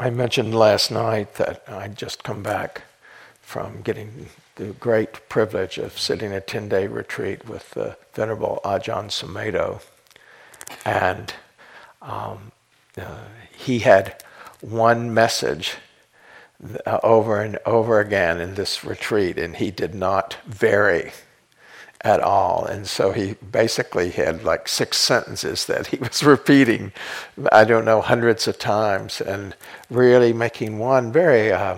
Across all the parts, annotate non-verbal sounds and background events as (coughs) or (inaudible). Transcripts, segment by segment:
I mentioned last night that I'd just come back from getting the great privilege of sitting a 10 day retreat with the Venerable Ajahn Sumedho. And um, uh, he had one message uh, over and over again in this retreat, and he did not vary at all. And so he basically had like six sentences that he (laughs) was repeating, I don't know, hundreds of times, and really making one very uh,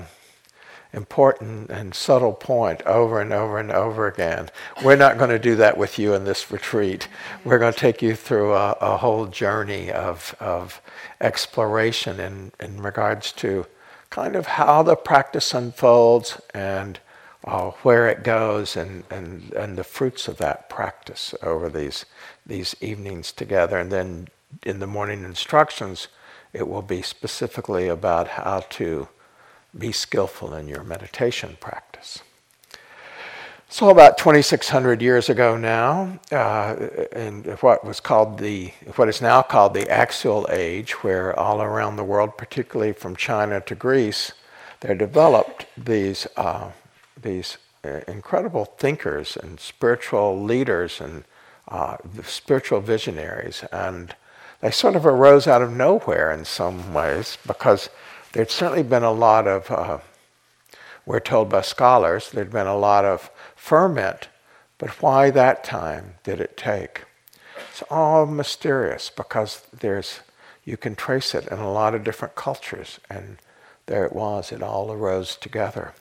important and subtle point over and over and over again. We're not going to do that with you in this retreat. We're going to take you through a, a whole journey of, of exploration in, in regards to kind of how the practice unfolds and uh, where it goes and, and, and the fruits of that practice over these, these evenings together. And then in the morning instructions, it will be specifically about how to be skillful in your meditation practice. So, about 2,600 years ago now, uh, in what was called the, what is now called the Axial Age, where all around the world, particularly from China to Greece, they developed these uh, these uh, incredible thinkers and spiritual leaders and uh, spiritual visionaries. And they sort of arose out of nowhere in some ways because there'd certainly been a lot of, uh, we're told by scholars, there'd been a lot of ferment, but why that time did it take? It's all mysterious because there's, you can trace it in a lot of different cultures, and there it was, it all arose together.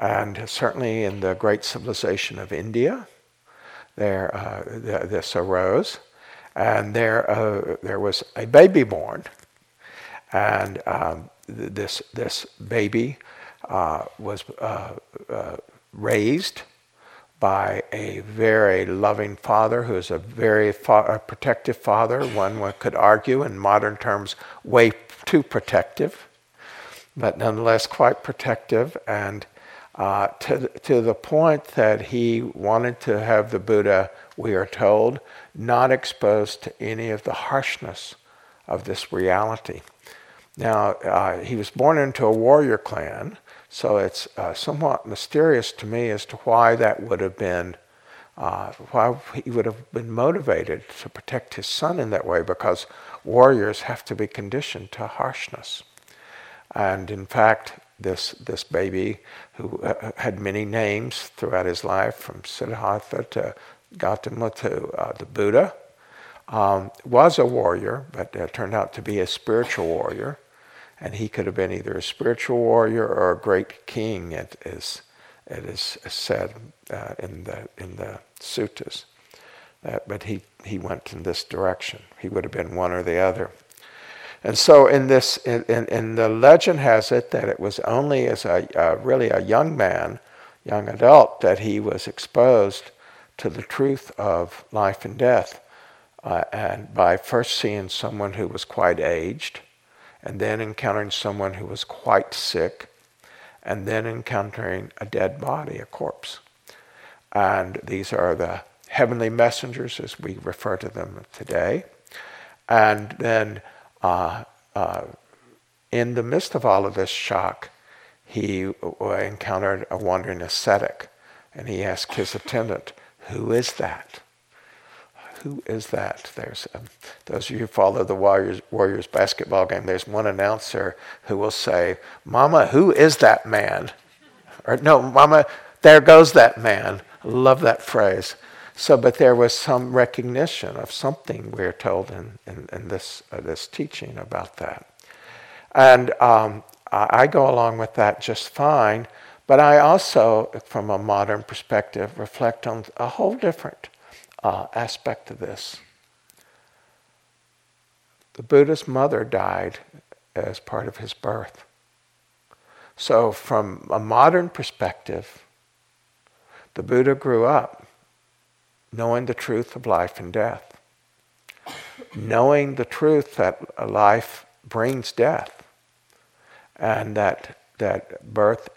And certainly in the great civilization of India, there uh, this arose, and there uh, there was a baby born, and um, this this baby uh, was uh, uh, raised by a very loving father who is a very fa- protective father. One could argue, in modern terms, way too protective, but nonetheless quite protective. And uh, to, to the point that he wanted to have the Buddha, we are told, not exposed to any of the harshness of this reality. Now, uh, he was born into a warrior clan, so it's uh, somewhat mysterious to me as to why that would have been, uh, why he would have been motivated to protect his son in that way, because warriors have to be conditioned to harshness. And in fact, this, this baby who uh, had many names throughout his life, from Siddhartha to Gautama to uh, the Buddha, um, was a warrior, but uh, turned out to be a spiritual warrior. And he could have been either a spiritual warrior or a great king, it is, it is said uh, in, the, in the suttas. Uh, but he, he went in this direction. He would have been one or the other. And so, in this, in, in, the legend has it that it was only as a really a young man, young adult, that he was exposed to the truth of life and death, uh, and by first seeing someone who was quite aged, and then encountering someone who was quite sick, and then encountering a dead body, a corpse. And these are the heavenly messengers, as we refer to them today. And then uh, uh, in the midst of all of this shock, he encountered a wandering ascetic, and he asked his attendant, "Who is that?" Who is that? There's um, those of you who follow the Warriors, Warriors basketball game. There's one announcer who will say, "Mama, who is that man?" Or no, Mama, there goes that man. Love that phrase. So, but there was some recognition of something we're told in, in, in this, uh, this teaching about that. And um, I go along with that just fine, but I also, from a modern perspective, reflect on a whole different uh, aspect of this. The Buddha's mother died as part of his birth. So, from a modern perspective, the Buddha grew up knowing the truth of life and death, knowing the truth that life brings death, and that, that birth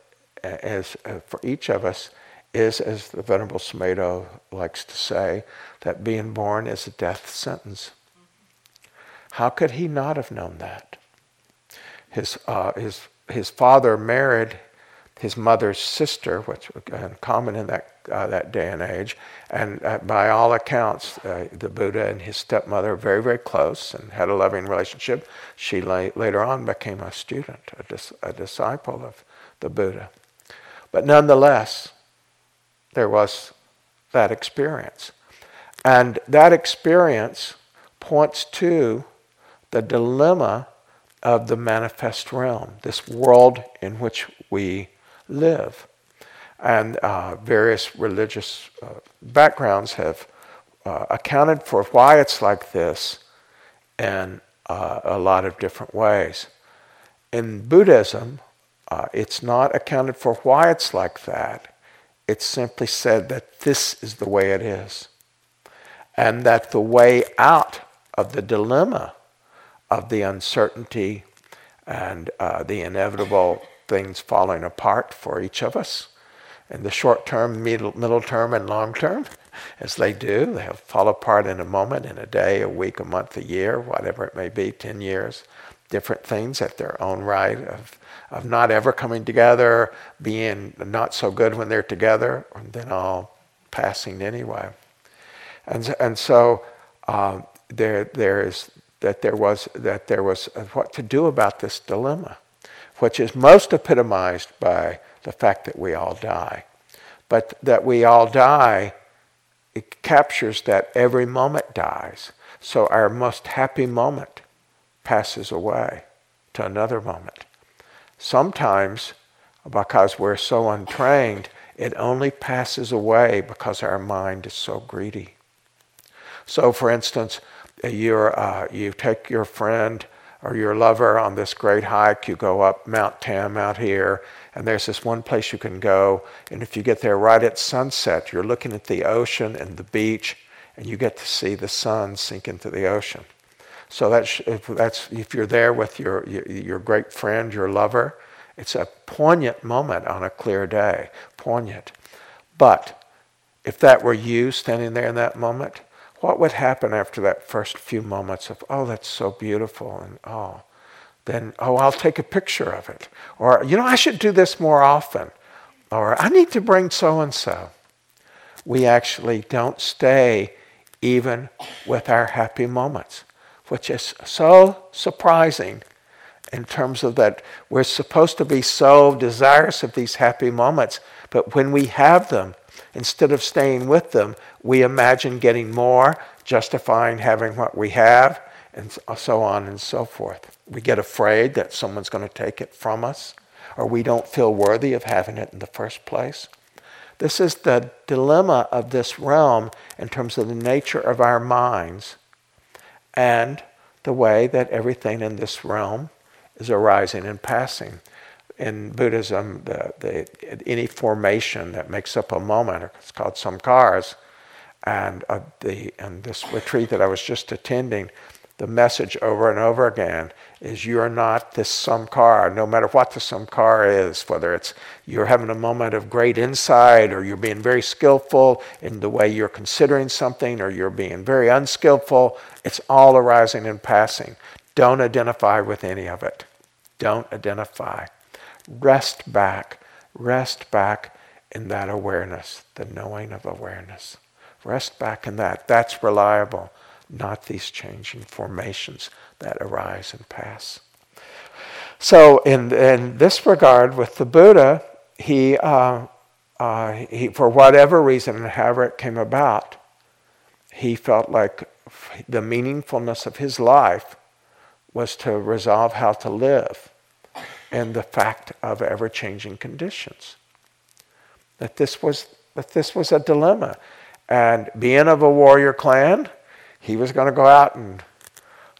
is, uh, for each of us is, as the Venerable Sumedho likes to say, that being born is a death sentence. How could he not have known that? his, uh, his, his father married his mother's sister, which was common in that, uh, that day and age. And uh, by all accounts, uh, the Buddha and his stepmother were very, very close and had a loving relationship. She la- later on became a student, a, dis- a disciple of the Buddha. But nonetheless, there was that experience. And that experience points to the dilemma of the manifest realm, this world in which we live. And uh, various religious uh, backgrounds have uh, accounted for why it's like this in uh, a lot of different ways. In Buddhism, uh, it's not accounted for why it's like that. It's simply said that this is the way it is. And that the way out of the dilemma of the uncertainty and uh, the inevitable things falling apart for each of us in the short term, middle, middle term, and long term, (laughs) as they do. They'll fall apart in a moment, in a day, a week, a month, a year, whatever it may be, 10 years. Different things at their own right of, of not ever coming together, being not so good when they're together, and then all passing anyway. And, and so um, there, there is that there was that there was what to do about this dilemma which is most epitomized by the fact that we all die. But that we all die, it captures that every moment dies. So our most happy moment passes away to another moment. Sometimes, because we're so untrained, it only passes away because our mind is so greedy. So, for instance, you're, uh, you take your friend or your lover on this great hike. You go up Mount Tam out here, and there's this one place you can go. And if you get there right at sunset, you're looking at the ocean and the beach, and you get to see the sun sink into the ocean. So that's if, that's, if you're there with your, your, your great friend, your lover, it's a poignant moment on a clear day. Poignant. But if that were you standing there in that moment, what would happen after that first few moments of, oh, that's so beautiful, and oh, then, oh, I'll take a picture of it. Or, you know, I should do this more often. Or, I need to bring so and so. We actually don't stay even with our happy moments, which is so surprising in terms of that we're supposed to be so desirous of these happy moments, but when we have them, Instead of staying with them, we imagine getting more, justifying having what we have, and uh, so on and so forth. We get afraid that someone's going to take it from us, or we don't feel worthy of having it in the first place. This is the dilemma of this realm in terms of the nature of our minds and the way that everything in this realm is arising and passing in Buddhism, the, the, any formation that makes up a moment, it's called samskaras. And, uh, the, and this retreat that I was just attending, the message over and over again is you're not this samskara, no matter what the samskara is, whether it's you're having a moment of great insight or you're being very skillful in the way you're considering something or you're being very unskillful, it's all arising and passing. Don't identify with any of it. Don't identify. Rest back, rest back in that awareness, the knowing of awareness. Rest back in that. That's reliable, not these changing formations that arise and pass. So, in, in this regard, with the Buddha, he, uh, uh, he, for whatever reason and however it came about, he felt like the meaningfulness of his life was to resolve how to live and the fact of ever changing conditions. That this was that this was a dilemma. And being of a warrior clan, he was going to go out and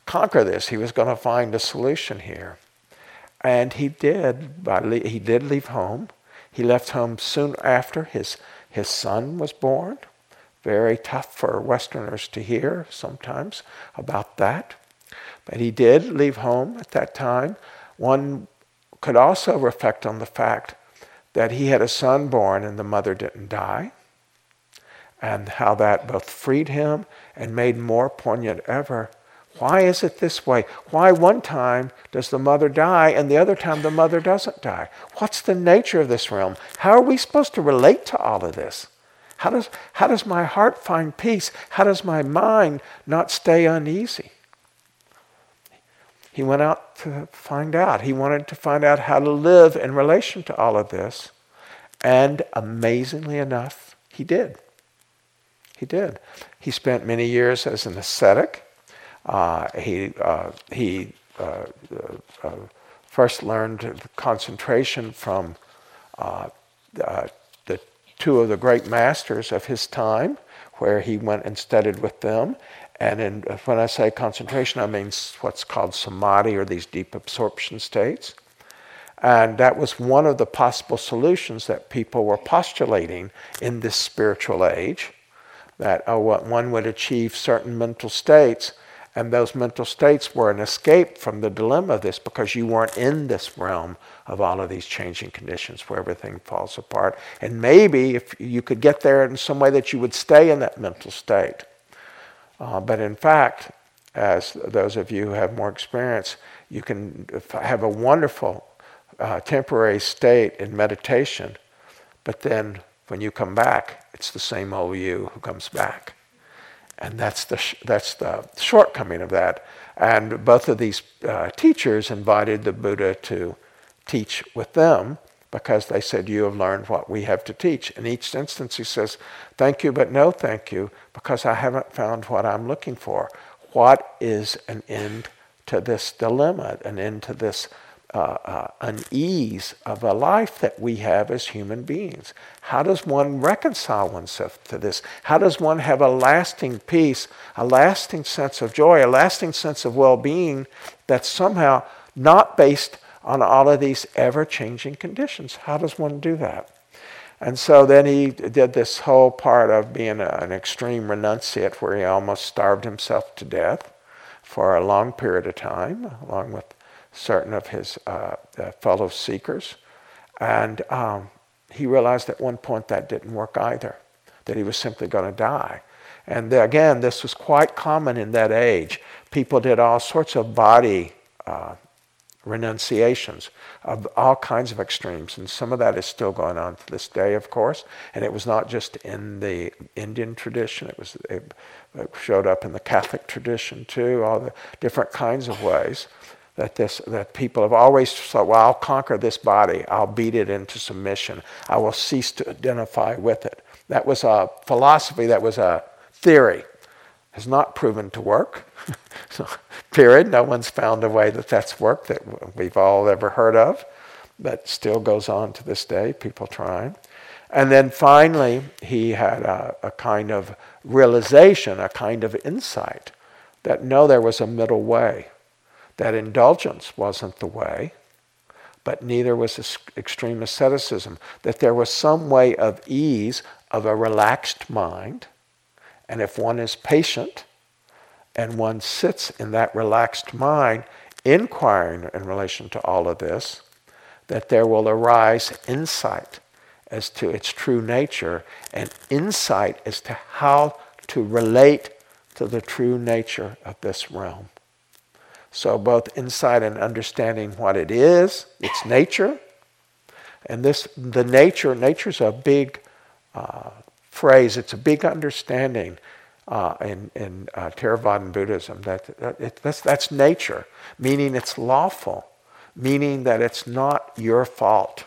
conquer this. He was going to find a solution here. And he did. He did leave home. He left home soon after his, his son was born. Very tough for Westerners to hear sometimes about that. But he did leave home at that time. One could also reflect on the fact that he had a son born and the mother didn't die, and how that both freed him and made more poignant ever Why is it this way? Why one time does the mother die and the other time the mother doesn't die? What's the nature of this realm? How are we supposed to relate to all of this? How does, how does my heart find peace? How does my mind not stay uneasy? He went out to find out. He wanted to find out how to live in relation to all of this. And amazingly enough, he did. He did. He spent many years as an ascetic. Uh, he uh, he uh, uh first learned concentration from uh, uh, the two of the great masters of his time, where he went and studied with them. And in, when I say concentration, I mean what's called samadhi or these deep absorption states. And that was one of the possible solutions that people were postulating in this spiritual age that oh, one would achieve certain mental states, and those mental states were an escape from the dilemma of this because you weren't in this realm of all of these changing conditions where everything falls apart. And maybe if you could get there in some way that you would stay in that mental state. Uh, but in fact, as those of you who have more experience, you can have a wonderful uh, temporary state in meditation, but then when you come back, it's the same old you who comes back. And that's the, sh- that's the shortcoming of that. And both of these uh, teachers invited the Buddha to teach with them because they said, You have learned what we have to teach. In each instance, he says, Thank you, but no thank you, because I haven't found what I'm looking for. What is an end to this dilemma, an end to this uh, uh, unease of a life that we have as human beings. How does one reconcile oneself to this? How does one have a lasting peace, a lasting sense of joy, a lasting sense of well being that's somehow not based on all of these ever changing conditions? How does one do that? And so then he did this whole part of being a, an extreme renunciate where he almost starved himself to death for a long period of time, along with certain of his uh, uh, fellow seekers. And um, he realized at one point that didn't work either, that he was simply going to die. And again, this was quite common in that age. People did all sorts of body uh, renunciations of all kinds of extremes. And some of that is still going on to this day, of course. And it was not just in the Indian tradition, it, was, it showed up in the Catholic tradition too, all the different kinds of ways that this that people have always thought, well, I'll conquer this body, I'll beat it into submission, I will cease to identify with it. That was a philosophy, that was a theory. Has not proven to work. (laughs) so, period. No one's found a way that that's worked that we've all ever heard of. That still goes on to this day, people trying. And then finally, he had a, a kind of realization, a kind of insight that no, there was a middle way that indulgence wasn't the way, but neither was extreme asceticism. That there was some way of ease, of a relaxed mind, and if one is patient and one sits in that relaxed mind, inquiring in relation to all of this, that there will arise insight as to its true nature and insight as to how to relate to the true nature of this realm. So, both insight and understanding what it is, its nature, and this, the nature, nature's a big uh, phrase, it's a big understanding uh, in, in uh, Theravadan Buddhism. That, that it, that's, that's nature, meaning it's lawful, meaning that it's not your fault.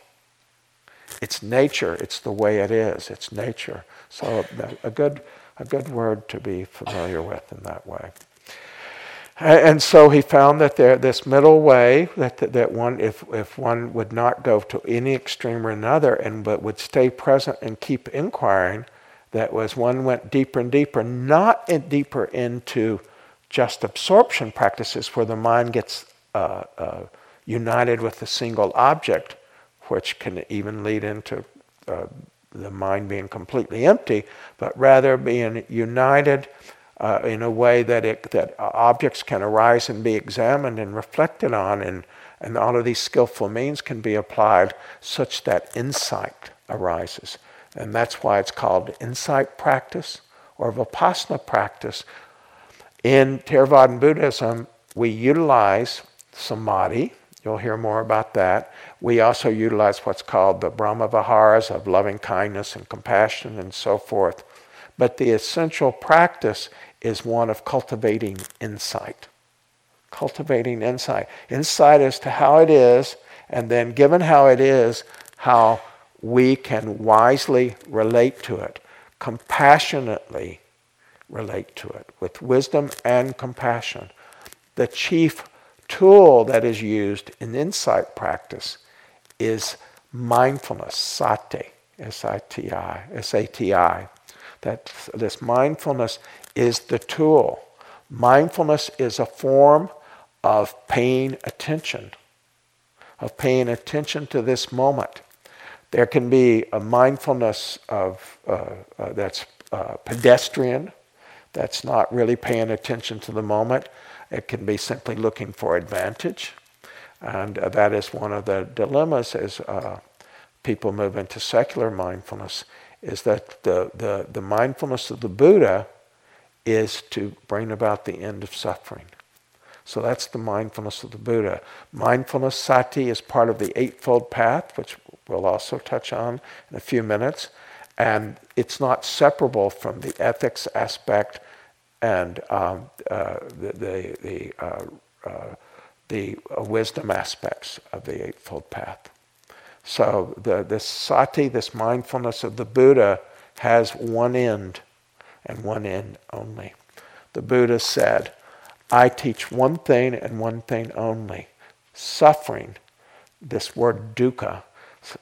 It's nature, it's the way it is, it's nature. So, a good, a good word to be familiar with in that way. And so he found that there, this middle way, that, that one, if, if one would not go to any extreme or another, and but would stay present and keep inquiring, that was one went deeper and deeper, not in, deeper into just absorption practices where the mind gets uh, uh, united with a single object, which can even lead into uh, the mind being completely empty, but rather being united uh, in a way that, it, that objects can arise and be examined and reflected on, and, and all of these skillful means can be applied such that insight arises. And that's why it's called insight practice or vipassana practice. In Theravadan Buddhism, we utilize samadhi. You'll hear more about that. We also utilize what's called the Brahma Viharas of loving kindness and compassion and so forth. But the essential practice is one of cultivating insight. Cultivating insight. Insight as to how it is, and then given how it is, how we can wisely relate to it, compassionately relate to it, with wisdom and compassion. The chief tool that is used in insight practice is mindfulness, sati, S-I-T-I, S-A-T-I. That this mindfulness is the tool. Mindfulness is a form of paying attention, of paying attention to this moment. There can be a mindfulness of uh, uh, that's uh, pedestrian, that's not really paying attention to the moment. It can be simply looking for advantage, and uh, that is one of the dilemmas as uh, people move into secular mindfulness. Is that the, the, the mindfulness of the Buddha is to bring about the end of suffering. So that's the mindfulness of the Buddha. Mindfulness, sati, is part of the Eightfold Path, which we'll also touch on in a few minutes. And it's not separable from the ethics aspect and um, uh, the, the, the, uh, uh, the wisdom aspects of the Eightfold Path. So the, this sati, this mindfulness of the Buddha, has one end and one end only. The Buddha said, I teach one thing and one thing only suffering. This word dukkha,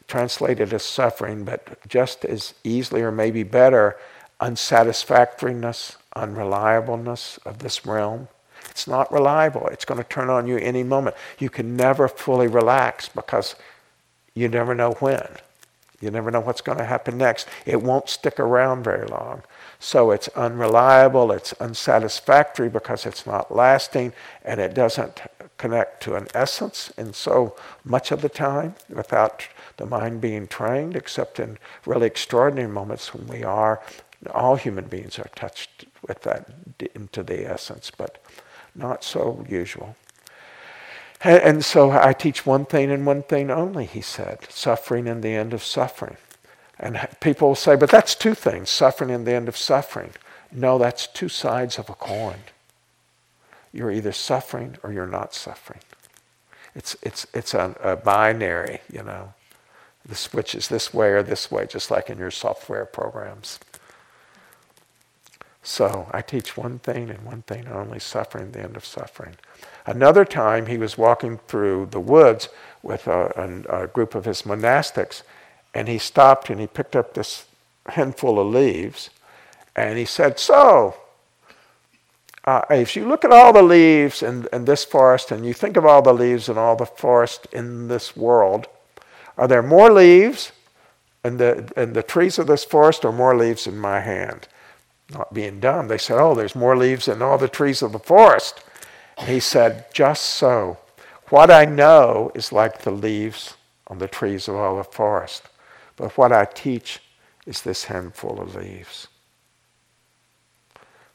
translated as suffering, but just as easily or maybe better, unsatisfactoriness, unreliableness of this realm. It's not reliable. It's going to turn on you any moment. You can never fully relax because you never know when. You never know what's going to happen next. It won't stick around very long. So it's unreliable, it's unsatisfactory because it's not lasting, and it doesn't connect to an essence And so much of the time without the mind being trained, except in really extraordinary moments when we are. All human beings are touched with that into the essence, but not so usual. And, and so I teach one thing and one thing only, he said suffering and the end of suffering. And people will say, but that's two things suffering and the end of suffering. No, that's two sides of a coin. You're either suffering or you're not suffering. It's, it's, it's a, a binary, you know. The switch is this way or this way, just like in your software programs. So I teach one thing and one thing only suffering, the end of suffering. Another time he was walking through the woods with a, a, a group of his monastics, and he stopped and he picked up this handful of leaves, and he said, So, uh, if you look at all the leaves in, in this forest and you think of all the leaves in all the forest in this world, are there more leaves in the, in the trees of this forest or more leaves in my hand? not being dumb, They said, Oh, there's more leaves in all the trees of the forest. he said, Just so. What I know is like the leaves on the trees of all the forest. But what I teach is this handful of leaves.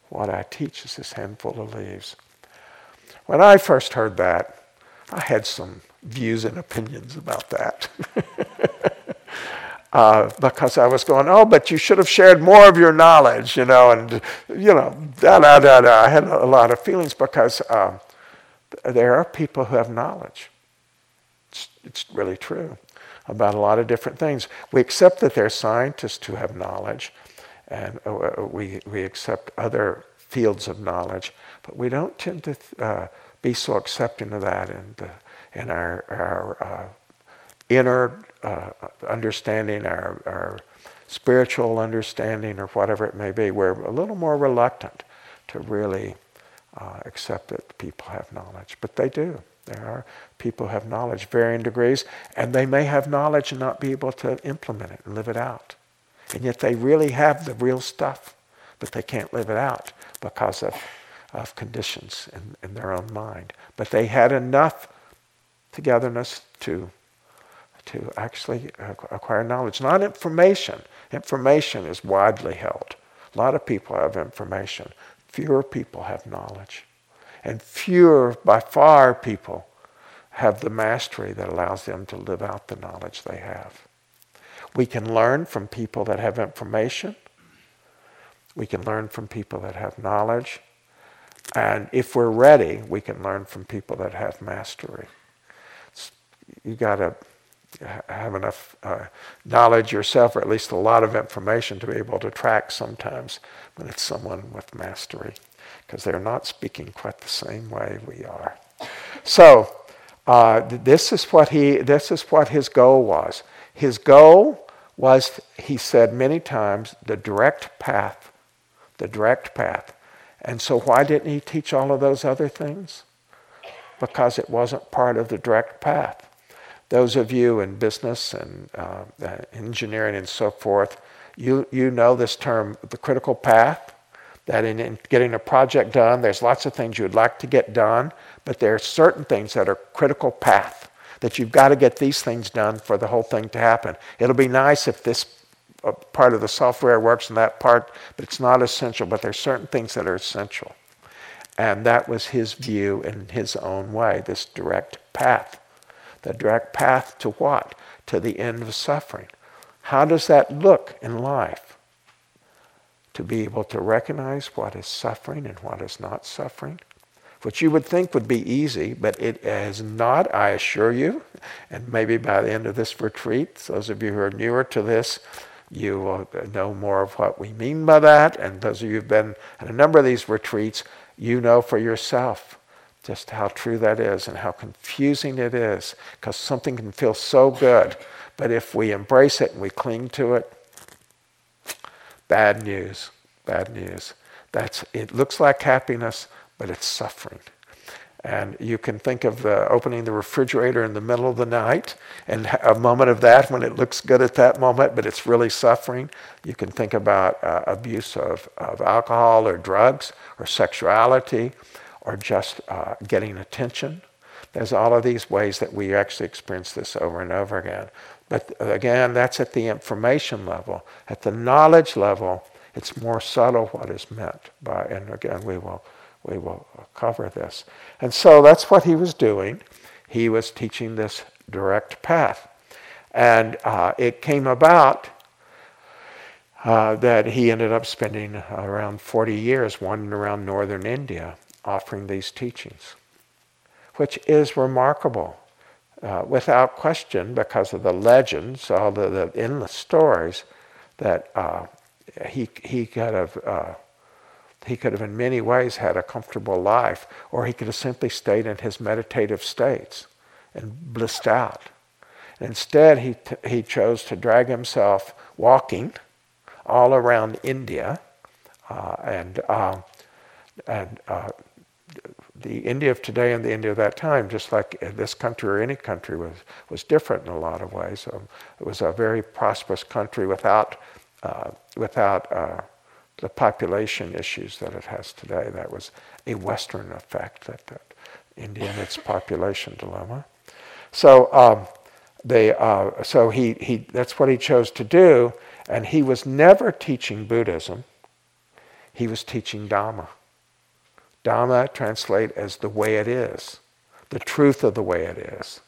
What I teach is this handful of leaves. When I first heard that, I had some views and opinions about that. (laughs) uh, because I was going, oh, but you should have shared more of your knowledge, you know, and, you know, da da da da. I had a lot of feelings because uh, there are people who have knowledge. It's, it's really true about a lot of different things. We accept that there are scientists who have knowledge, and uh, we, we accept other fields of knowledge, but we don't tend to uh, be so accepting of that in, in our, our uh, inner uh, understanding, our, our spiritual understanding, or whatever it may be, we're a little more reluctant to really uh, accept that people have knowledge. But they do. There are people who have knowledge, varying degrees, and they may have knowledge and not be able to implement it and live it out. And yet they really have the real stuff, but they can't live it out because of, of conditions in, in their own mind. But they had enough togetherness to to actually acquire knowledge, not information. Information is widely held. A lot of people have information. fewer people have knowledge. And fewer, by far, people have the mastery that allows them to live out the knowledge they have. We can learn from people that have information. We can learn from people that have knowledge. And if we're ready, we can learn from people that have mastery. You got to have enough uh, knowledge yourself, or at least a lot of information to be able to track sometimes when it's someone with mastery, because they're not speaking quite the same way we are. So, uh, this is what he. This is what his goal was. His goal was, he said many times, the direct path. The direct path. And so, why didn't he teach all of those other things? Because it wasn't part of the direct path. Those of you in business and uh, engineering and so forth, you, you know this term, the critical path, that in, in getting a project done, there's lots of things you'd like to get done, but there are certain things that are critical path that you've got to get these things done for the whole thing to happen. It'll be nice if this uh, part of the software works in that part, but it's not essential. But there's certain things that are essential. And that was his view in his own way, this direct path. The direct path to what? To the end of suffering. How does that look in life? To be able to recognize what is suffering and what is not suffering, which you would think would be easy, but it is not, I assure you. And maybe by the end of this retreat, those of you who are newer to this, you will know more of what we mean by that. And those of you who've been at a number of these retreats, you know for yourself just how true that is and how confusing it is because something can feel so good. But if we embrace it and we cling to it, bad news, bad news. That's, it looks like happiness, but it's suffering. And you can think of opening the refrigerator in the middle of the night and a moment of that when it looks good at that moment, but it's really suffering. You can think about uh, abuse of, of alcohol or drugs or sexuality or just uh, getting attention. There's all of these ways that we actually experience this over and over again. But again, that's at the information level. At the knowledge level, it's more subtle what is meant by, and again, we will we will cover this. And so that's what he was doing. He was teaching this direct path. And uh, it came about uh, that he ended up spending around 40 years wandering around northern India offering these teachings, which is remarkable. Uh, without question, because of the legends, all the, the endless stories, that uh, he, he could have uh, he could have, in many ways, had a comfortable life, or he could have simply stayed in his meditative states and blissed out. Instead, he, t- he chose to drag himself walking all around India uh, and, uh, and uh, the India of today and the India of that time, just like this country or any country, was, was different in a lot of ways. Um, it was a very prosperous country without, uh, without uh, the population issues that it has today. That was a Western effect, that, that India and its population dilemma. So, um, they, uh, so he, he, that's what he chose to do, and he was never teaching Buddhism. He was teaching Dhamma. Dhamma translate as the way it is, the truth of the way it is,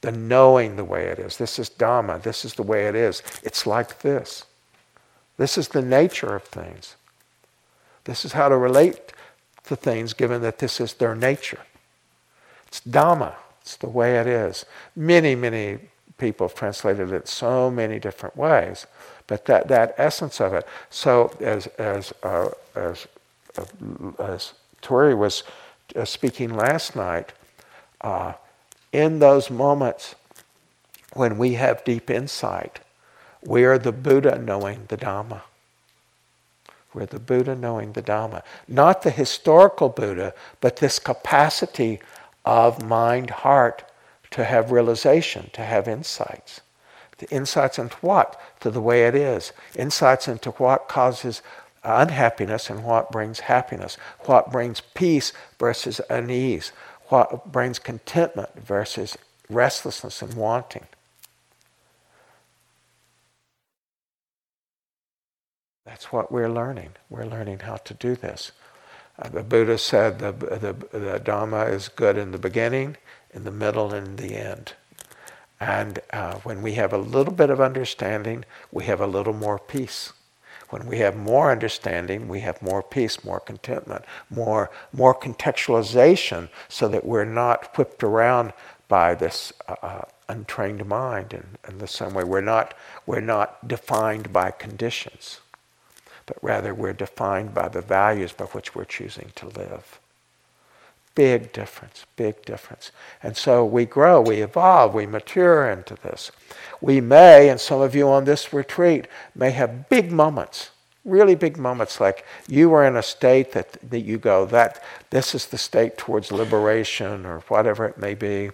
the knowing the way it is. This is Dhamma. This is the way it is. It's like this. This is the nature of things. This is how to relate to things given that this is their nature. It's Dhamma. It's the way it is. Many, many people have translated it so many different ways, but that, that essence of it. So as, as, uh, as, as Tori was uh, speaking last night, uh, in those moments when we have deep insight, we are the Buddha knowing the Dhamma. We're the Buddha knowing the Dhamma. Not the historical Buddha, but this capacity of mind, heart to have realization, to have insights. The insights into what? To the way it is. Insights into what causes unhappiness and what brings happiness. What brings peace versus unease. What brings contentment versus restlessness and wanting. That's what we're learning. We're learning how to do this. Uh, the Buddha said the, the, the Dhamma is good in the beginning, in the middle, and in the end. And uh, when we have a little bit of understanding, we have a little more peace. When we have more understanding, we have more peace, more contentment, more, more contextualization so that we're not whipped around by this uh, uh untrained mind in, in the same way. We're not, we're not defined by conditions, but rather we're defined by the values by which we're choosing to live. Big difference, big difference. And so we grow, we evolve, we mature into this. We may, and some of you on this retreat may have big moments, really big moments, like you were in a state that, that you go, that this is the state towards liberation or whatever it may be.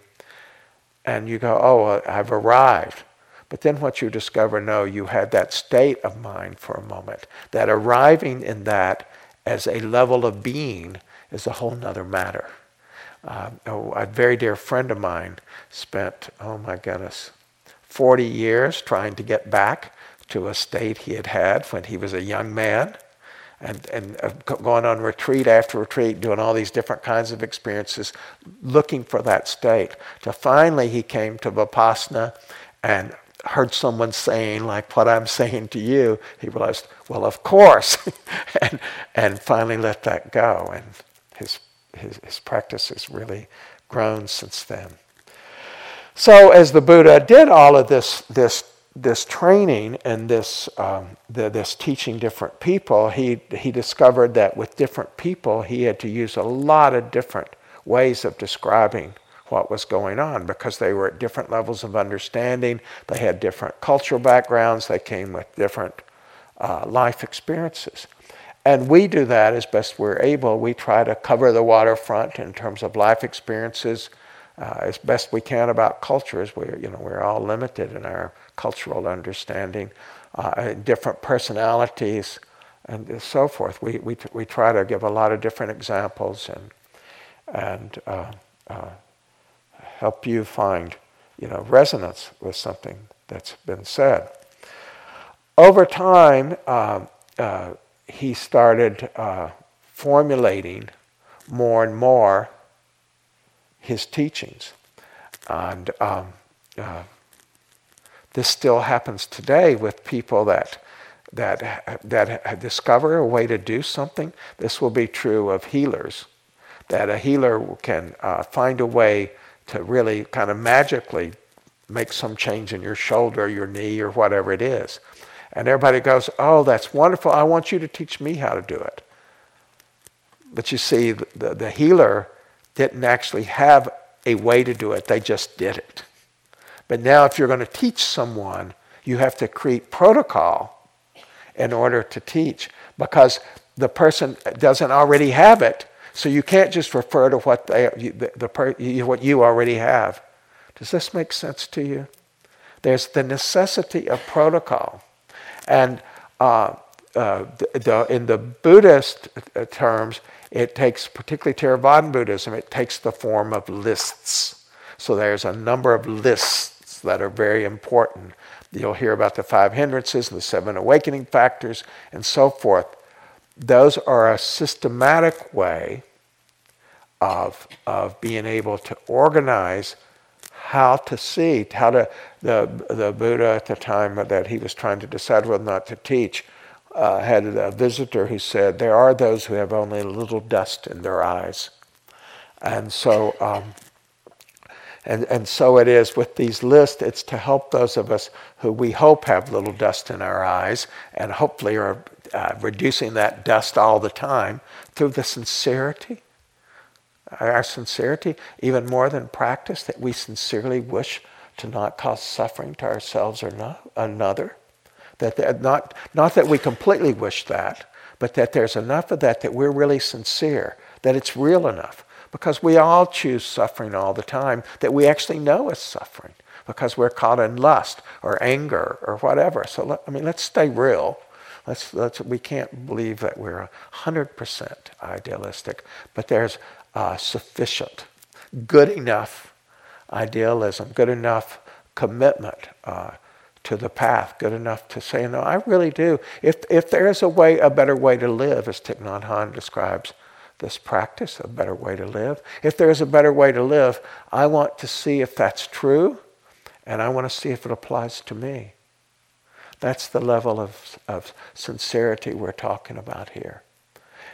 And you go, oh, I've arrived. But then what you discover, no, you had that state of mind for a moment. That arriving in that as a level of being is a whole nother matter. Uh, oh, a very dear friend of mine spent, oh my goodness, 40 years trying to get back to a state he had had when he was a young man and, and uh, going on retreat after retreat, doing all these different kinds of experiences, looking for that state. To finally, he came to Vipassana and heard someone saying, like what I'm (laughs) saying to you, he realized, well, of course, (laughs) and, and finally let that go. And his, his, his practice has really grown since then. So, as the Buddha did all of this, this, this training and this, um, the, this teaching different people, he, he discovered that with different people, he had to use a lot of different ways of describing what was going on because they were at different levels of understanding. They had different cultural backgrounds. They came with different uh, life experiences. And we do that as best we're able. We try to cover the waterfront in terms of life experiences uh, as best we can about cultures. We're, you know, we're all limited in our cultural understanding, uh, different personalities, and so forth. We, we, we try to give a lot of different examples and, and uh, uh help you find you know, resonance with something that's been said. Over time, um, uh, he started uh, formulating more and more his teachings. And um, uh, this still happens today with people that, that, that discover a way to do something. This will be true of healers, that a healer can uh, find a way to really kind of magically make some change in your shoulder, your knee, or whatever it is. And everybody goes, Oh, that's wonderful. I want you to teach me how to do it. But you see, the, the, healer didn't actually have a way to do it, they just did it. But now, if you're going to teach someone, you have to create protocol in order to teach because the person doesn't already have it. So you can't just refer to what, they, the, the, what you already have. Does this make sense to you? There's the necessity of protocol. And uh, uh, the, in the Buddhist uh, terms, it takes, particularly Theravadan Buddhism, it takes the form of lists. So there's a number of lists that are very important. You'll hear about the five hindrances, the seven awakening factors, and so forth. Those are a systematic way of, of being able to organize how to see, how to, the, the Buddha at the time that he was trying to decide whether or not to teach, uh, had a visitor who said, There are those who have only a little dust in their eyes. And so, um, and, and so it is with these lists, it's to help those of us who we hope have little dust in our eyes and hopefully are uh, reducing that dust all the time through the sincerity our sincerity, even more than practice, that we sincerely wish to not cause suffering to ourselves or not, another. That not, not that we completely wish that, but that there's enough of that that we're really sincere, that it's real enough. Because we all choose suffering all the time that we actually know is suffering because we're caught in lust or anger or whatever. So, let, I mean, let's stay real. Let's, let's, we can't believe that we're 100% idealistic, but there's uh, sufficient, good enough idealism, good enough commitment uh, to the path, good enough to say, no, I really do. If, if there is a way, a better way to live, as Thich Nhat Hanh describes, this practice, a better way to live. If there's a better way to live, I want to see if that's true and I want to see if it applies to me. That's the level of, of sincerity we're talking about here.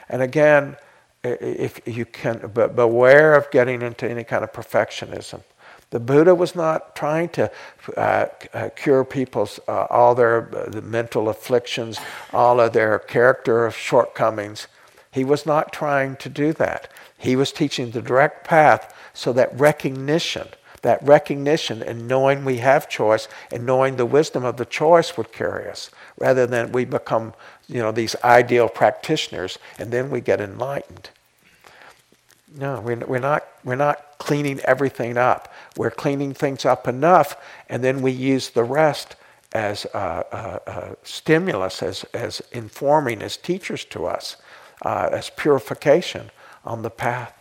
And again, if you can, but beware of getting into any kind of perfectionism. The Buddha was not trying to uh, uh, cure people's uh, all their uh, mental afflictions, all of their character shortcomings. He was not trying to do that. He was teaching the direct path so that recognition, that recognition and knowing we have choice and knowing the wisdom of the choice would carry us, rather than we become, you know, these ideal practitioners and then we get enlightened. No, we're not, we're not cleaning everything up. We're cleaning things up enough, and then we use the rest as a, a, a stimulus, as, as informing, as teachers to us, uh, as purification on the path.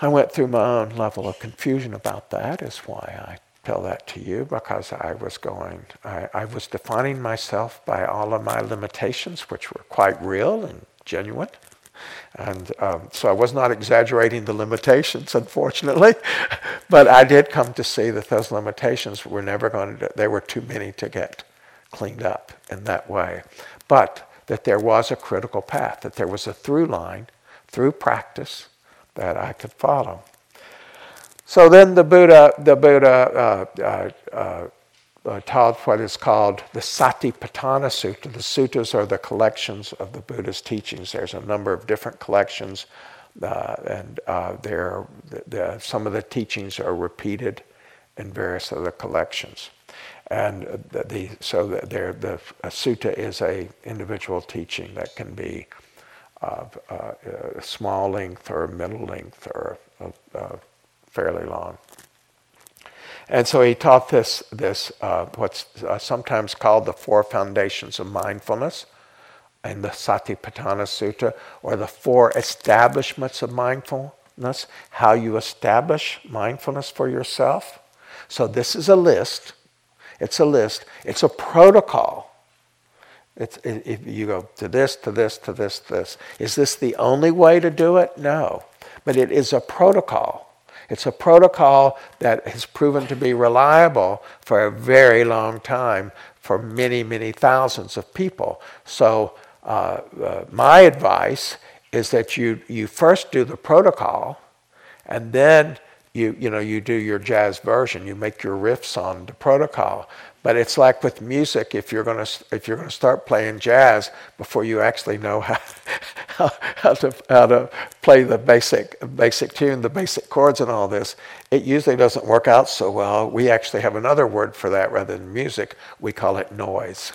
I went through my own level of confusion about that, is why I tell that to you, because I was going, I, I was defining myself by all of my limitations, which were quite real and genuine. And um, so I was not exaggerating the limitations, unfortunately, (laughs) but I did come to see that those limitations were never going to, they were too many to get cleaned up in that way. But that there was a critical path, that there was a through line through practice that I could follow. So then the Buddha, the Buddha uh, uh, uh, uh, taught what is called the Satipatthana Sutta. The suttas are the collections of the Buddha's teachings. There's a number of different collections, uh, and uh, there, the, some of the teachings are repeated in various other collections. And the, the so the, the sutta is a individual teaching that can be of uh, a small length or middle length or uh, fairly long. And so he taught this, this uh, what's uh, sometimes called the four foundations of mindfulness in the Satipatthana Sutta, or the four establishments of mindfulness, how you establish mindfulness for yourself. So this is a list. It's a list. It's a protocol. It's, if you go to this, to this, to this, to this. Is this the only way to do it? No. But it is a protocol it's a protocol that has proven to be reliable for a very long time for many, many thousands of people. So, uh, uh, my advice is that you, you first do the protocol and then you, you, know, you do your jazz version. You make your riffs on the protocol. But it's like with music, if you're going to if you're going to start playing jazz before you actually know (laughs) how, how, to how to play the basic basic tune, the basic chords, and all this, it usually doesn't work out so well. We actually have another word for that rather than music. We call it noise.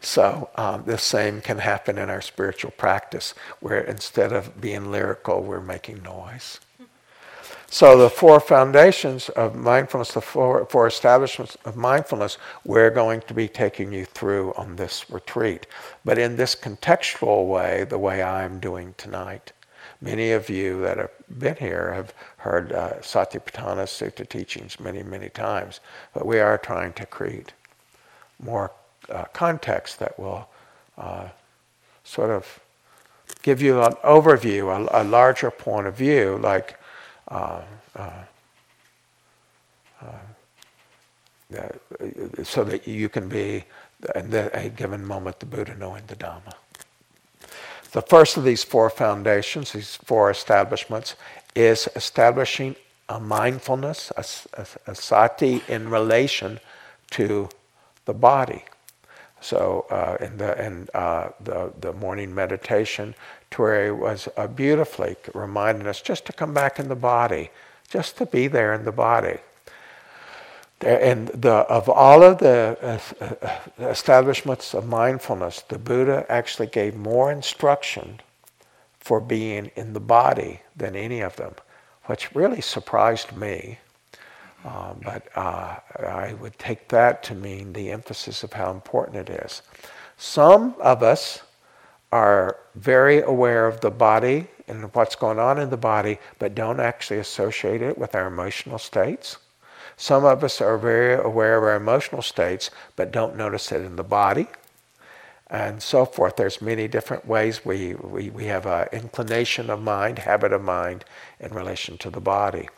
So um, the same can happen in our spiritual practice, where instead of being lyrical, we're making noise. So the four foundations of mindfulness, the four, four establishments of mindfulness, we're going to be taking you through on this retreat. But in this contextual way, the way I'm doing tonight. Many of you that have been here have heard uh, Satipatthana Sutta teachings many, many times, but we are trying to create more uh, context that will uh, sort of give you an overview, a, a larger point of view, like uh, uh, uh, so that you can be, at a given moment, the Buddha knowing the Dhamma. The first of these four foundations, these four establishments, is establishing a mindfulness, a, a, a sati in relation to the body. So uh, in the in uh, the the morning meditation, Was uh, beautifully reminding us just to come back in the body, just to be there in the body. And the, of all of the uh, uh, establishments of mindfulness, the Buddha actually gave more instruction for being in the body than any of them, which really surprised me. Uh, but uh, I would take that to mean the emphasis of how important it is. Some of us are very aware of the body and what's going on in the body, but don't actually associate it with our emotional states. Some of us are very aware of our emotional states, but don't notice it in the body. and so forth. There's many different ways we, we, we have an inclination of mind, habit of mind in relation to the body.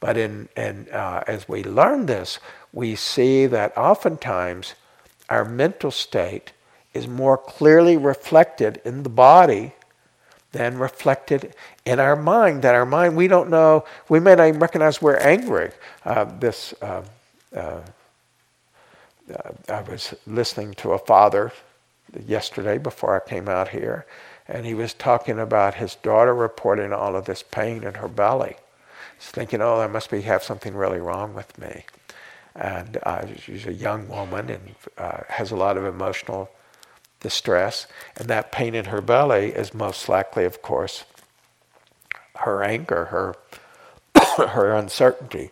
But in, in, uh, as we learn this, we see that oftentimes our mental state is more clearly reflected in the body than reflected in our mind. That our mind, we don't know, we may not even recognize we're angry. Uh, this, uh, uh, I was listening to a father yesterday before I came out here, and he was talking about his daughter reporting all of this pain in her belly. He's thinking, oh, I must be have something really wrong with me. And uh, she's a young woman and uh, has a lot of emotional distress, and that pain in her belly is most likely, of course, her anger, her (coughs) her uncertainty.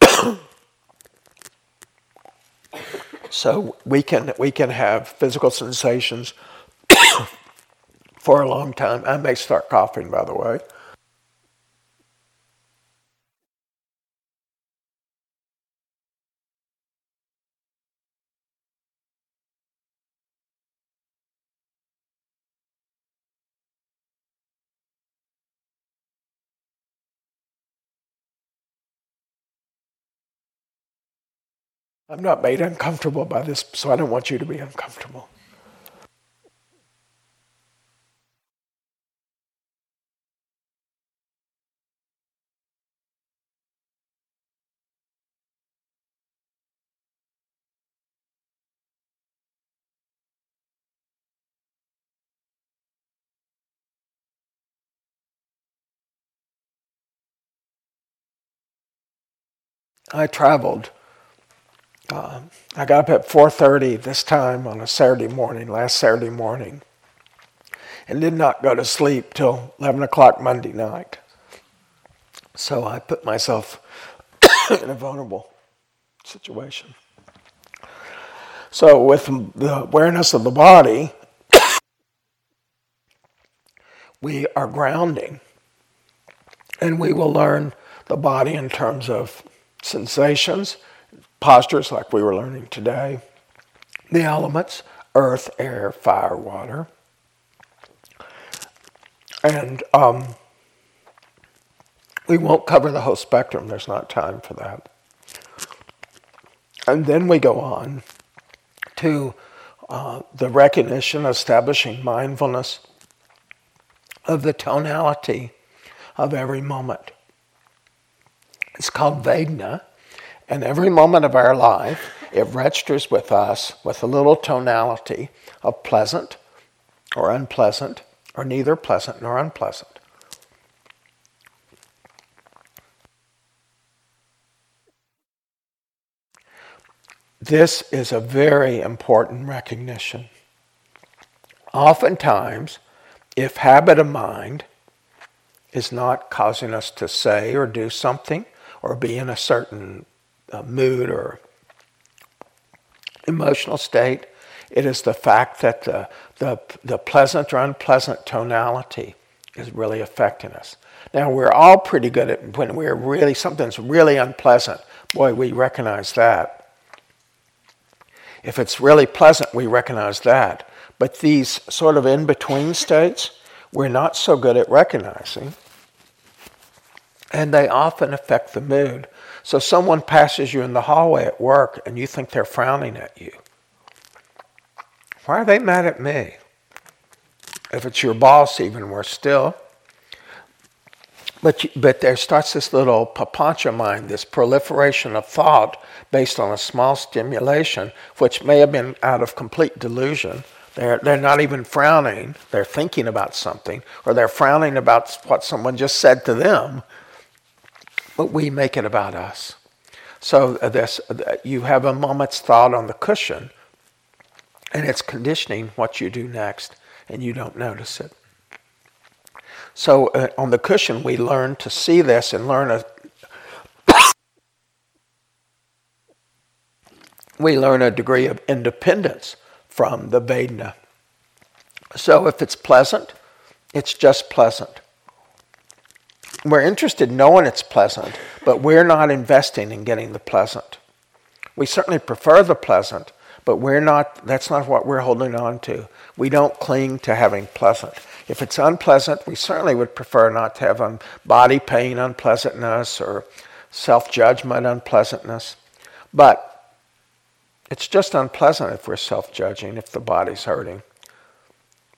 (coughs) so we can we can have physical sensations (coughs) for a long time. I may start coughing, by the way. I'm not made uncomfortable by this, so I don't want you to be uncomfortable. I traveled uh, I got up at 4:30 this time on a Saturday morning, last Saturday morning, and did not go to sleep till 11 o'clock Monday night. So I put myself (coughs) in a vulnerable situation. So with the awareness of the body, (coughs) we are grounding, and we will learn the body in terms of sensations postures like we were learning today, the elements earth, air, fire, water. And um, we won't cover the whole spectrum, there's not time for that. And then we go on to uh, the recognition, establishing mindfulness of the tonality of every moment. It's called Vedana, and every moment of our life, it registers with us with a little tonality of pleasant or unpleasant, or neither pleasant nor unpleasant. This is a very important recognition. Oftentimes, if habit of mind is not causing us to say or do something or be in a certain uh, mood or emotional state. It is the fact that the, the, the pleasant or unpleasant tonality is really affecting us. Now, we're all pretty good at when we're really, something's really unpleasant. Boy, we recognize that. If it's really pleasant, we recognize that. But these sort of in between states, we're not so good at recognizing. And they often affect the mood. So someone passes you in the hallway at work and you think they're frowning at you. Why are they mad at me? If it's your boss, even worse still. But, but there starts this little papancha mind, this proliferation of thought based on a small stimulation, which may have been out of complete delusion. They're, they're not even frowning, they're thinking about something, or they're frowning about what someone just said to them, but we make it about us. So uh, this, uh, you have a moment's thought on the cushion, and it's conditioning what you do next, and you don't notice it. So uh, on the cushion, we learn to see this and learn a. we learn a degree of independence from the Vedana. So if it's pleasant, it's just pleasant. We're interested in knowing it's pleasant, but we're not investing in getting the pleasant. We certainly prefer the pleasant, but we're not, that's not what we're holding on to. We don't cling to having pleasant. If it's unpleasant, we certainly would prefer not to have um, body pain unpleasantness or self judgment unpleasantness. But it's just unpleasant if we're self judging, if the body's hurting.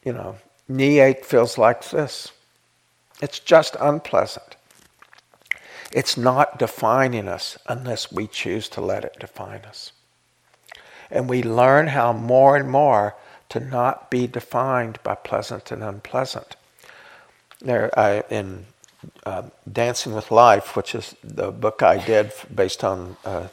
You know, knee ache feels like this. It's just unpleasant. It's not defining us unless we choose to let it define us. And we learn how more and more to not be defined by pleasant and unpleasant. There, I, in uh, Dancing with Life, which is the book I did based on uh,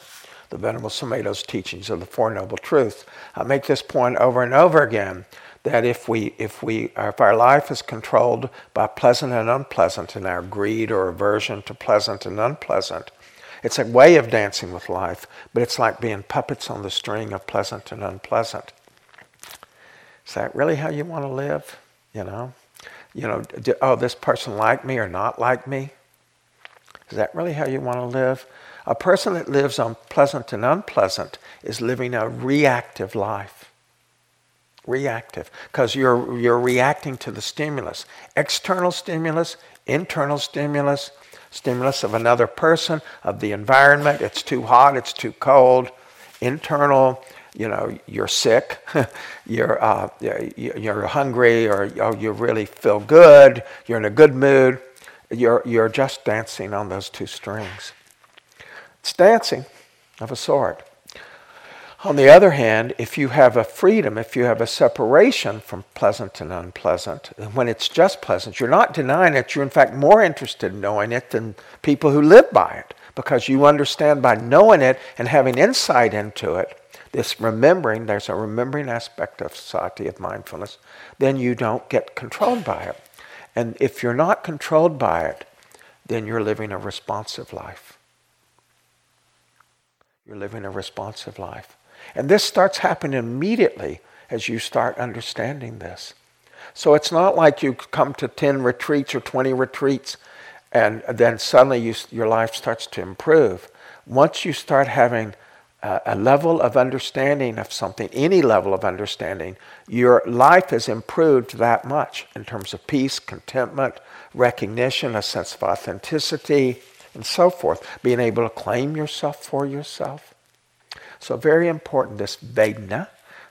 the Venerable Sumedho's teachings of the Four Noble Truths, I make this point over and over again that if we if we if our life is controlled by pleasant and unpleasant and our greed or aversion to pleasant and unpleasant it's a way of dancing with life but it's like being puppets on the string of pleasant and unpleasant is that really how you want to live? You know, you know, do, oh, this person like me or not like me? Is that really how you want to live? A person that lives on pleasant and unpleasant is living a reactive life. Reactive, because you're, you're reacting to the stimulus. External stimulus, internal stimulus, stimulus of another person, of the environment. It's too hot, it's too cold. Internal you know you're sick, (laughs) you're uh, you're hungry, or oh, you really feel good, you're in a good mood. You're you're just dancing on those two strings. It's dancing of a sort. On the other hand, if you have a freedom, if you have a separation from pleasant and unpleasant, when it's just pleasant, you're not denying it. You're in fact more interested in knowing it than people who live by it because you understand by knowing it and having insight into it this remembering, there's a remembering aspect of sati, of mindfulness, then you don't get controlled by it. And if you're not controlled by it, then you're living a responsive life. You're living a responsive life. And this starts happening immediately as you start understanding this. So it's not like you come to 10 retreats or 20 retreats and then suddenly you, your life starts to improve. Once you start having a level of understanding of something, any level of understanding, your life has improved that much in terms of peace, contentment, recognition, a sense of authenticity, and so forth. Being able to claim yourself for yourself. So, very important this Vedana,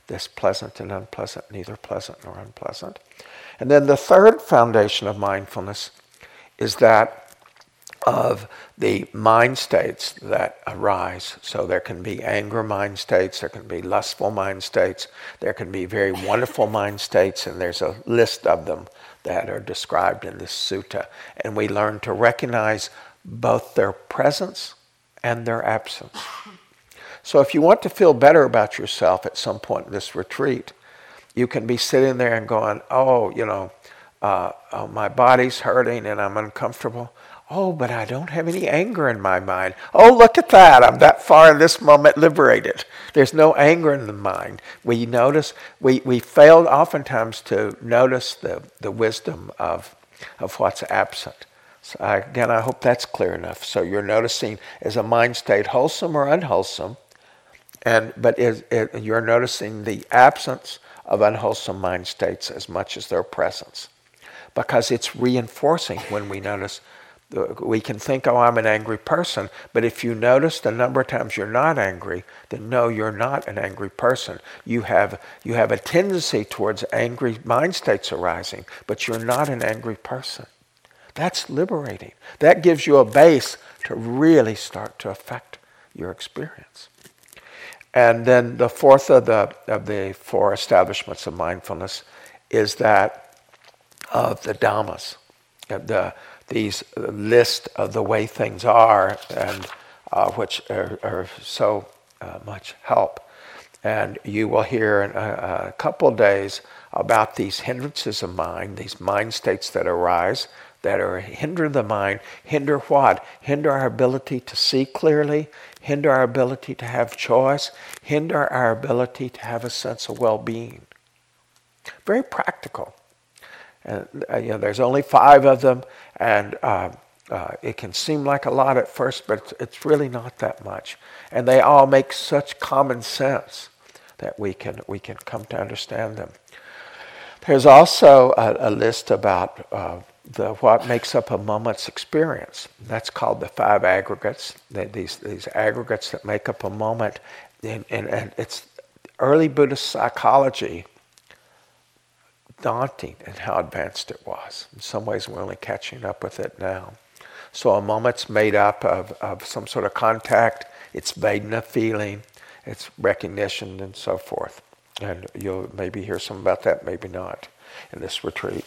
this pleasant and unpleasant, neither pleasant nor unpleasant. And then the third foundation of mindfulness is that of the mind states that arise. So there can be anger mind states, there can be lustful mind states, there can be very wonderful mind states, and there's a list of them that are described in this sutta. And we learn to recognize both their presence and their absence. So if you want to feel better about yourself at some point in this retreat, you can be sitting there and going, oh, you know, uh, oh, my body's hurting and I'm uncomfortable. Oh, but I don't have any anger in my mind. Oh, look at that. I'm that far in this moment liberated. There's no anger in the mind. We notice, we, we fail oftentimes to notice the, the wisdom of, of what's absent. So again, I hope that's clear enough. So you're noticing is a mind state wholesome or unwholesome? And, but you're noticing the absence of unwholesome mind states as much as their presence. Because it's reinforcing when we notice we can think, oh, I'm an angry person, but if you notice the number of times you're not angry, then no, you're not an angry person. You have, you have a tendency towards angry mind states arising, but you're not an angry person. That's liberating. That gives you a base to really start to affect your experience. And then the fourth of the, of the four establishments of mindfulness is that of the Dhammas, the, these list of the way things are, and uh, which are, are so uh, much help. And you will hear in a, a couple days about these hindrances of mind, these mind states that arise that are hinder the mind. Hinder what? Hinder our ability to see clearly, hinder our ability to have choice, hinder our ability to have a sense of well-being. Very practical. And uh, you know, there's only five of them, and uh, Uh, it can seem like a lot at first, but it's, it's really not that much. And they all make such common sense that we can, we can come to understand them. There's also a, a list about uh, the, what makes up a moment's experience. That's called the five aggregates, the, these, these aggregates that make up a moment. And, and, and it's early Buddhist psychology daunting in how advanced it was. In some ways, we're only catching up with it now. So a moment's made up of, of some sort of contact, it's made in a feeling, it's recognition, and so forth. And you'll maybe hear some about that, maybe not, in this retreat.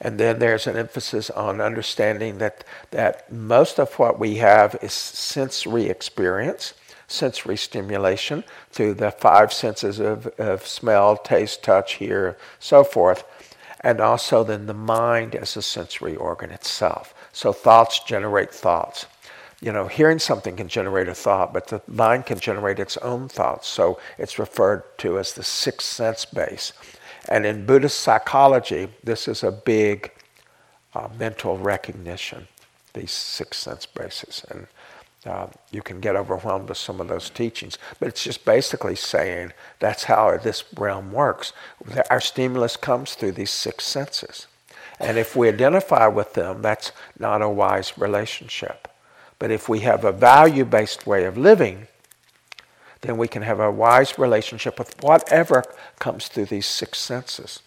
And then there's an emphasis on understanding that, that most of what we have is sensory experience, sensory stimulation through the five senses of, of smell, taste, touch, hear, so forth. And also then the mind as a sensory organ itself. So thoughts generate thoughts. You know, hearing something can generate a thought, but the mind can generate its own thoughts. So it's referred to as the sixth sense base. And in Buddhist psychology, this is a big uh, mental recognition, these six sense bases. And uh, you can get overwhelmed with some of those teachings. But it's just basically saying that's how this realm works. Our stimulus comes through these six senses. And if we identify with them, that's not a wise relationship. But if we have a value based way of living, then we can have a wise relationship with whatever comes through these six senses.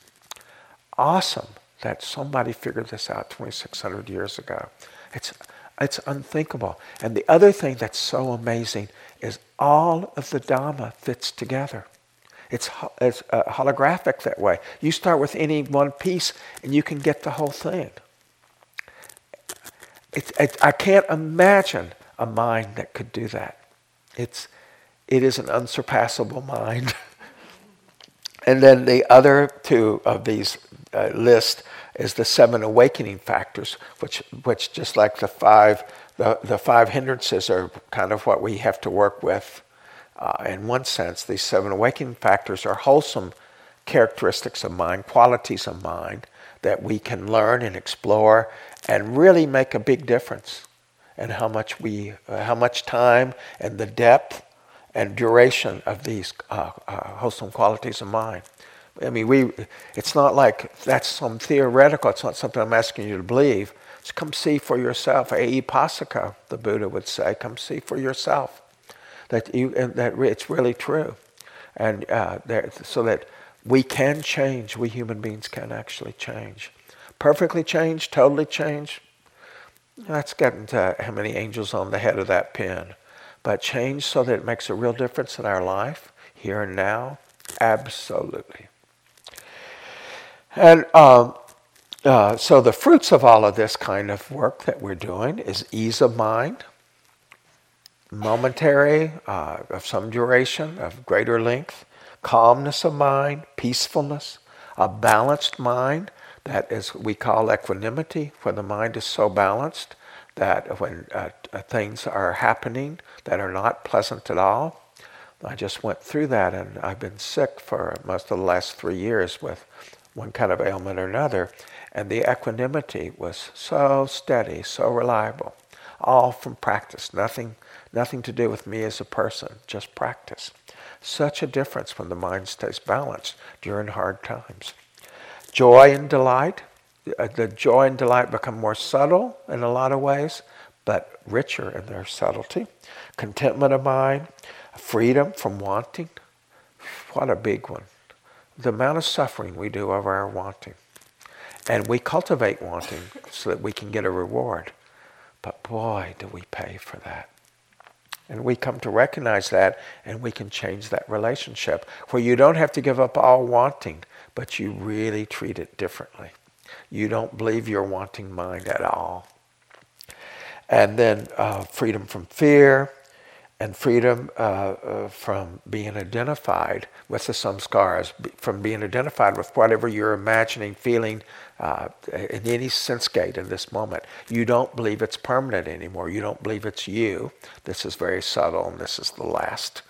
Awesome that somebody figured this out 2,600 years ago. It's, it's unthinkable. And the other thing that's so amazing is all of the Dhamma fits together. It's, it's uh, holographic that way. You start with any one piece and you can get the whole thing. It, it, I can't imagine a mind that could do that. It's, it is an unsurpassable mind. (laughs) and then the other two of these uh, list is the seven awakening factors, which, which just like the five, the, the five hindrances are kind of what we have to work with. Uh, in one sense, these seven awakening factors are wholesome characteristics of mind, qualities of mind that we can learn and explore and really make a big difference in how much we, uh, how much time and the depth and duration of these uh, uh, wholesome qualities of mind. I mean, we, it's not like that's some theoretical, it's not something I'm asking you to believe. Just come see for yourself. Ehipassika, the Buddha would say, come see for yourself. That, you, that it's really true. And uh, so that we can change, we human beings can actually change. Perfectly change, totally change, that's getting to how many angels on the head of that pin. But change so that it makes a real difference in our life, here and now, absolutely. And um, uh, so the fruits of all of this kind of work that we're doing is ease of mind, momentary, uh, of some duration, of greater length, calmness of mind, peacefulness, a balanced mind that is we call equanimity, when the mind is so balanced that when uh, things are happening that are not pleasant at all. I just went through that and I've been sick for most of the last three years with one kind of ailment or another. And the equanimity was so steady, so reliable, all from practice, nothing, nothing to do with me as a person, just practice. Such a difference when the mind stays balanced during hard times. Joy and delight, uh, the joy and delight become more subtle in a lot of ways, but richer in their subtlety. Contentment of mind, freedom from wanting. What a big one. The amount of suffering we do over our wanting. And we cultivate wanting so that we can get a reward. But boy, do we pay for that. And we come to recognize that and we can change that relationship where you don't have to give up all wanting, but you really treat it differently. You don't believe your wanting mind at all. And then uh, freedom from fear and freedom uh, uh, from being identified with the samskaras, from being identified with whatever you're imagining, feeling uh, in any sense gate in this moment. You don't believe it's permanent anymore. You don't believe it's you. This is very subtle, and this is the last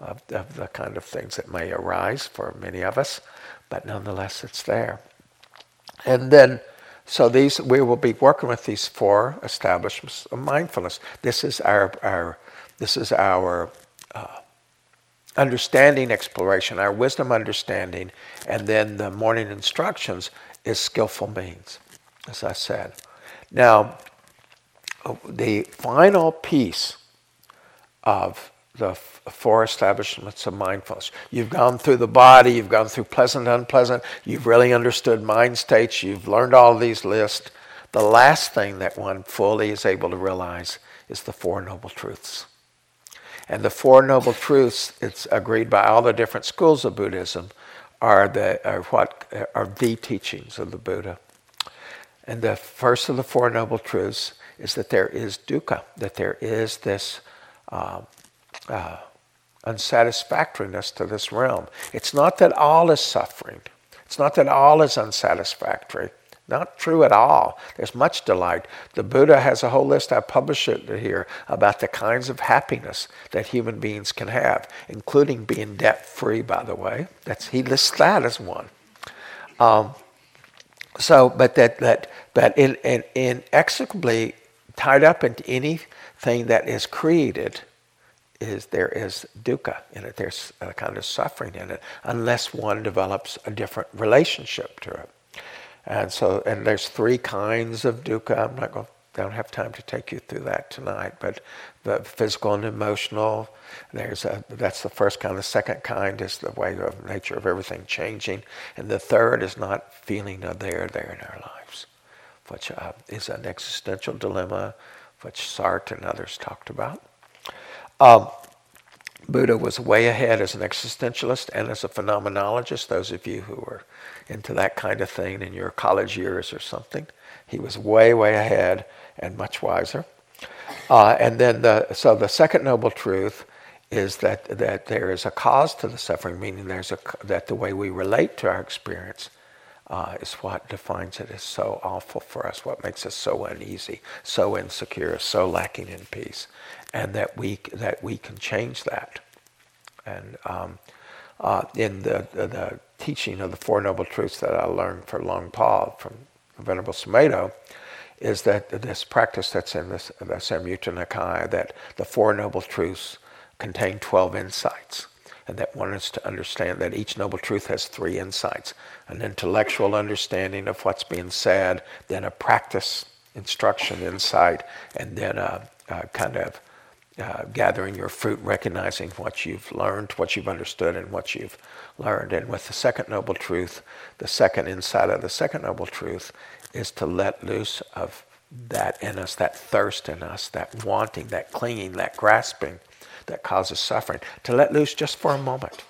of, of the kind of things that may arise for many of us, but nonetheless, it's there. And then so these we will be working with these four establishments of mindfulness. This is our our this is our uh, understanding exploration, our wisdom understanding, and then the morning instructions is skillful means, as I said. Now, the final piece of the four establishments of mindfulness. You've gone through the body, you've gone through pleasant, unpleasant, you've really understood mind states, you've learned all these lists. The last thing that one fully is able to realize is the Four Noble Truths. And the Four Noble Truths, it's agreed by all the different schools of Buddhism, are the are what are the teachings of the Buddha. And the first of the Four Noble Truths is that there is dukkha, that there is this uh, uh, unsatisfactoriness to this realm. It's not that all is suffering. It's not that all is unsatisfactory. Not true at all. There's much delight. The Buddha has a whole list, I publish it here, about the kinds of happiness that human beings can have, including being debt free, by the way. That's, he lists that as one. Um, so, but that, that, but in, in, inextricably tied up into anything that is created is there is dukkha in it. There's a kind of suffering in it, unless one develops a different relationship to it. And so, and there's three kinds of dukkha. I'm not going. Don't have time to take you through that tonight, but the physical and emotional. There's a, that's the first kind. The second kind is the way of nature of everything changing, and the third is not feeling a there there in our lives, which uh, is an existential dilemma, which Sartre and others talked about. Um, Buddha was way ahead as an existentialist and as a phenomenologist. Those of you who were into that kind of thing in your college years or something. He was way, way ahead and much wiser. Uh, and then, the, so the second noble truth is that, that there is a cause to the suffering, meaning there's a, that the way we relate to our experience uh, is what defines it as so awful for us, what makes us so uneasy, so insecure, so lacking in peace, and that we, that we can change that. And um, uh, in the, the, the, teaching of the Four Noble Truths that I learned for Luang Por from Venerable Sumedho is that this practice that's in this, the Samyutta Nikaya, that the Four Noble Truths contain 12 insights. And that one is to understand that each Noble Truth has three insights an intellectual understanding of what's being said, then a practice instruction insight, and then a, a kind of uh, gathering your fruit, recognizing what you've learned, what you've understood, and what you've learned. And with the second noble truth, the second insight of the second noble truth is to let loose of that in us, that thirst in us, that wanting, that clinging, that grasping that causes suffering, to let loose just for a moment.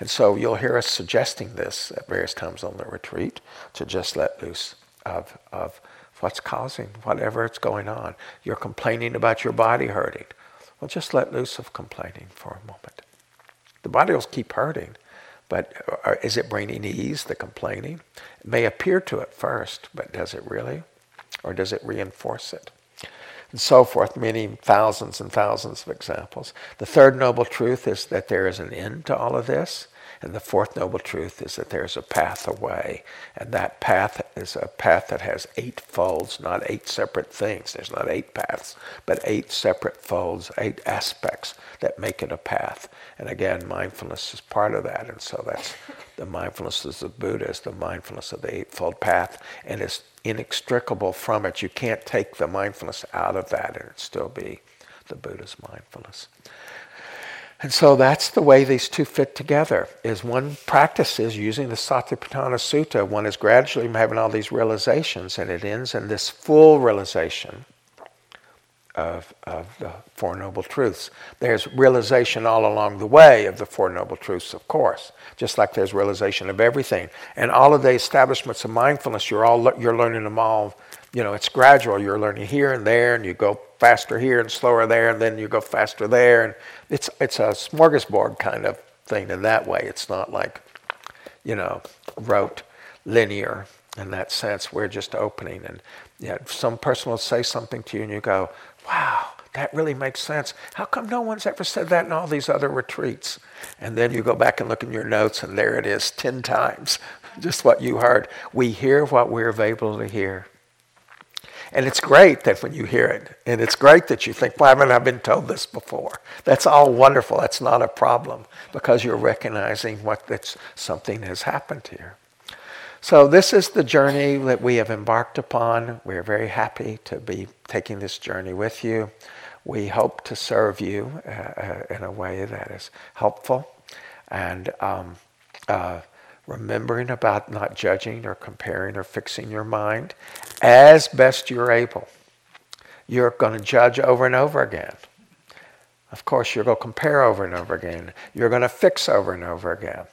And so you'll hear us suggesting this at various times on the retreat to just let loose of, of what's causing whatever it's going on. You're complaining about your body hurting. Well, just let loose of complaining for a moment. The body will keep hurting, but uh, is it bringing ease, the complaining? It may appear to at first, but does it really? Or does it reinforce it? And so forth, many thousands and thousands of examples. The third noble truth is that there is an end to all of this. And the fourth noble truth is that there's a path away. And that path is a path that has eight folds, not eight separate things. There's not eight paths, but eight separate folds, eight aspects that make it a path. And again, mindfulness is part of that. And so that's (laughs) the mindfulness of the Buddha is the mindfulness of the Eightfold Path. And it's inextricable from it. You can't take the mindfulness out of that and it still be the Buddha's mindfulness. And so that's the way these two fit together. Is one practices using the Satipatthana Sutta, one is gradually having all these realizations, and it ends in this full realization of, of the Four Noble Truths. There's realization all along the way of the Four Noble Truths, of course, just like there's realization of everything. And all of the establishments of mindfulness, you're all you're learning them all. You know, it's gradual. You're learning here and there, and you go faster here and slower there, and then you go faster there, and it's it's a smorgasbord kind of thing in that way. It's not like, you know, rote, linear in that sense. We're just opening, and yet some person will say something to you, and you go, "Wow, that really makes sense. How come no one's ever said that in all these other retreats?" And then you go back and look in your notes, and there it is, ten times. (laughs) just what you heard. We hear what we're able to hear. And it's great that when you hear it, and it's great that you think, why haven't I been told this before? That's all wonderful. That's not a problem because you're recognizing what that's something has happened here. So this is the journey that we have embarked upon. We're very happy to be taking this journey with you. We hope to serve you uh, uh in a way that is helpful and um, uh, remembering about not judging or comparing or fixing your mind as best you're able. You're going to judge over and over again. Of course, you're going to compare over and over again. You're going to fix over and over again.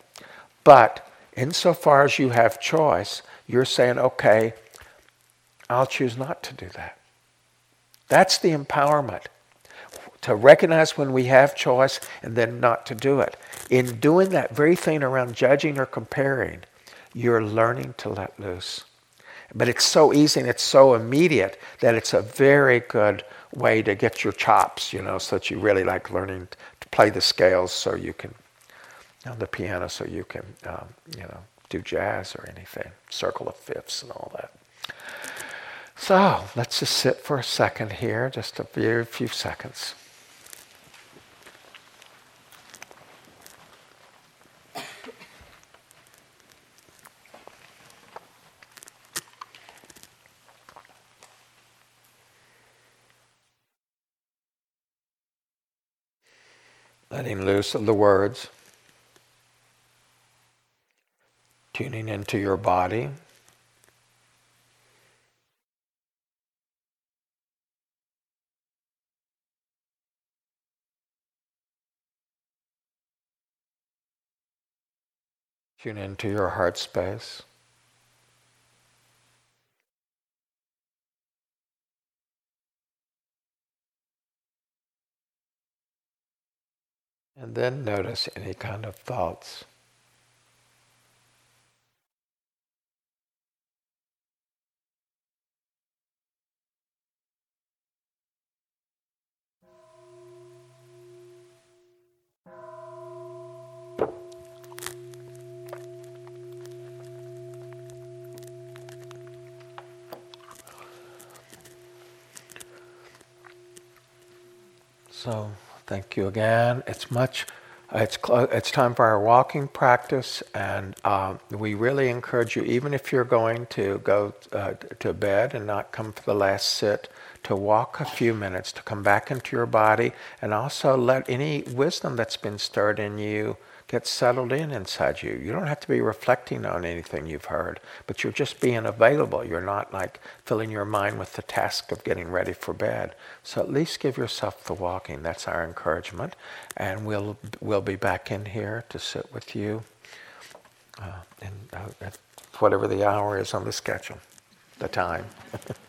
But insofar as you have choice, you're saying, okay, I'll choose not to do that. That's the empowerment. To recognize when we have choice and then not to do it. In doing that very thing around judging or comparing, you're learning to let loose. But it's so easy and it's so immediate that it's a very good way to get your chops, you know, so that you really like learning to play the scales so you can, on the piano, so you can, um, you know, do jazz or anything, circle of fifths and all that. So let's just sit for a second here, just a few, few seconds. Letting loose of the words, tuning into your body. Tune into your heart space. And then notice any kind of thoughts. So Thank you again. It's much. It's cl- it's time for our walking practice, and um, we really encourage you, even if you're going to go uh, to bed and not come for the last sit, to walk a few minutes, to come back into your body, and also let any wisdom that's been stirred in you get settled in inside you. You don't have to be reflecting on anything you've heard, but you're just being available. You're not like filling your mind with the task of getting ready for bed. So at least give yourself the walking. That's our encouragement. And we'll, we'll be back in here to sit with you uh, in, uh, at whatever the hour is on the schedule, the time. (laughs)